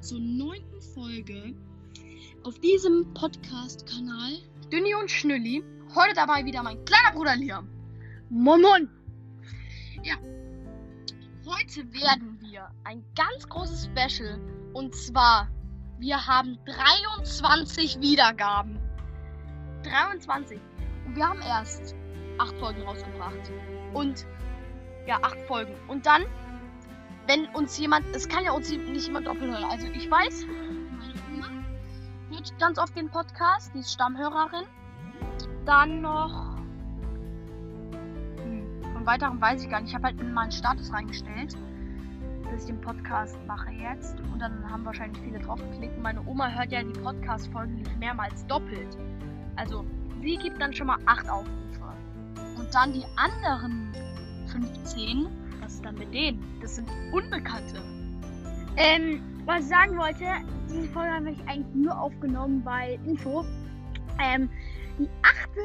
zur neunten Folge auf diesem Podcast-Kanal Dünni und Schnülli. Heute dabei wieder mein kleiner Bruder Liam. Moin Moin. Ja, heute werden wir ein ganz großes Special und zwar wir haben 23 Wiedergaben. 23. Und wir haben erst acht Folgen rausgebracht. Und ja, acht Folgen. Und dann, wenn uns jemand, es kann ja uns nicht jemand doppelt hören. Also ich weiß, meine Oma hört ganz oft den Podcast, die ist Stammhörerin. Dann noch. Hm, von weiteren weiß ich gar nicht. Ich habe halt in meinen Status reingestellt, dass ich den Podcast mache jetzt. Und dann haben wahrscheinlich viele draufgeklickt. Und meine Oma hört ja die Podcast-Folgen nicht mehrmals doppelt. Also sie gibt dann schon mal acht Aufrufe. Und dann die anderen 15, was ist dann mit denen? Das sind Unbekannte. Ähm, was ich sagen wollte, diese Folge habe ich eigentlich nur aufgenommen bei Info. Ähm, die achte,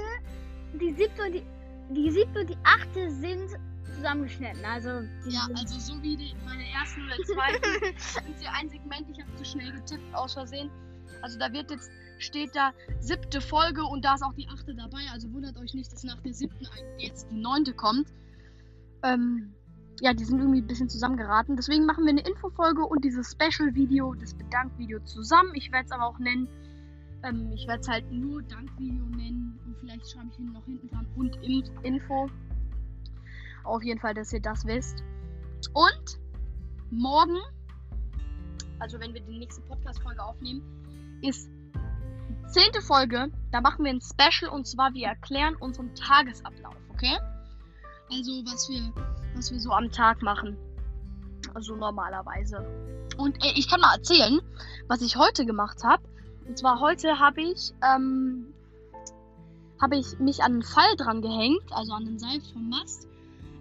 die siebte und die, die siebte und die achte sind zusammengeschnitten. Also, Ja, also so wie die, meine ersten oder zweiten sind sie ein Segment. Ich habe zu schnell getippt aus Versehen. Also da wird jetzt, steht da siebte Folge und da ist auch die achte dabei. Also wundert euch nicht, dass nach der siebten jetzt die neunte kommt. Ähm, ja, die sind irgendwie ein bisschen zusammengeraten. Deswegen machen wir eine Infofolge und dieses Special-Video, das Bedankvideo zusammen. Ich werde es aber auch nennen. Ähm, ich werde es halt nur Dankvideo nennen und vielleicht schreibe ich hin noch hinten dran und in Info. Auf jeden Fall, dass ihr das wisst. Und morgen, also wenn wir die nächste Podcast-Folge aufnehmen, ist die zehnte Folge. Da machen wir ein Special und zwar wir erklären unseren Tagesablauf, okay? Also was wir, was wir so am Tag machen. Also normalerweise. Und äh, ich kann mal erzählen, was ich heute gemacht habe. Und zwar heute habe ich, ähm, habe ich mich an einen Pfeil dran gehängt, also an den Seil vom Mast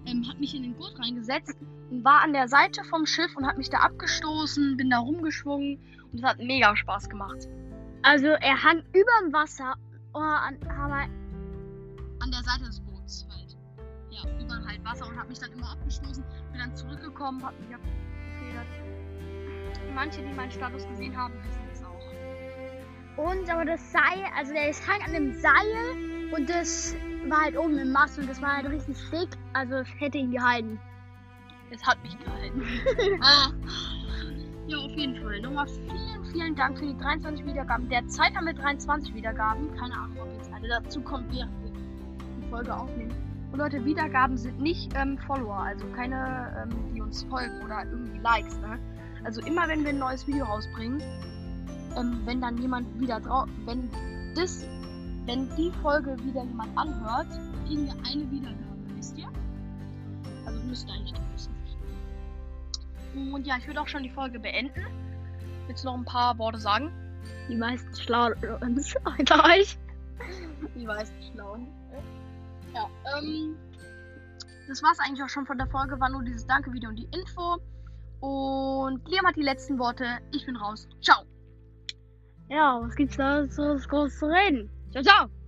ähm, habe mich in den Boot reingesetzt und war an der Seite vom Schiff und habe mich da abgestoßen, bin da rumgeschwungen und es hat mega Spaß gemacht. also er hang überm Wasser, oh, an, aber An der Seite des halt. Über halt Wasser und habe mich dann immer abgestoßen, bin dann zurückgekommen, habe mich abgefedert. Manche, die meinen Status gesehen haben, wissen es auch. Und aber das Seil, also der ist hang an dem Seil und das war halt oben im Mast und das war halt richtig dick, also es hätte ihn gehalten. Es hat mich gehalten. ah. Ja, auf jeden Fall. Nochmal vielen, vielen Dank für die 23 Wiedergaben. Derzeit haben wir 23 Wiedergaben. Keine Ahnung, ob jetzt alle dazu kommt, während wir die Folge aufnehmen. Und Leute, Wiedergaben sind nicht ähm, Follower, also keine, ähm, die uns folgen oder irgendwie Likes. Ne? Also immer, wenn wir ein neues Video rausbringen, ähm, wenn dann jemand wieder drauf, wenn das, wenn die Folge wieder jemand anhört, kriegen wir eine Wiedergabe, wisst ihr? Also müsst ihr eigentlich wissen. Und ja, ich würde auch schon die Folge beenden. Willst du noch ein paar Worte sagen? Die meisten schlauen uns unter euch. Die weißen Schlauen. Ja, ähm. Das war's eigentlich auch schon von der Folge. War nur dieses Danke-Video und die Info. Und Liam hat die letzten Worte. Ich bin raus. Ciao. Ja, was gibt's da so groß zu reden? Ciao, ciao.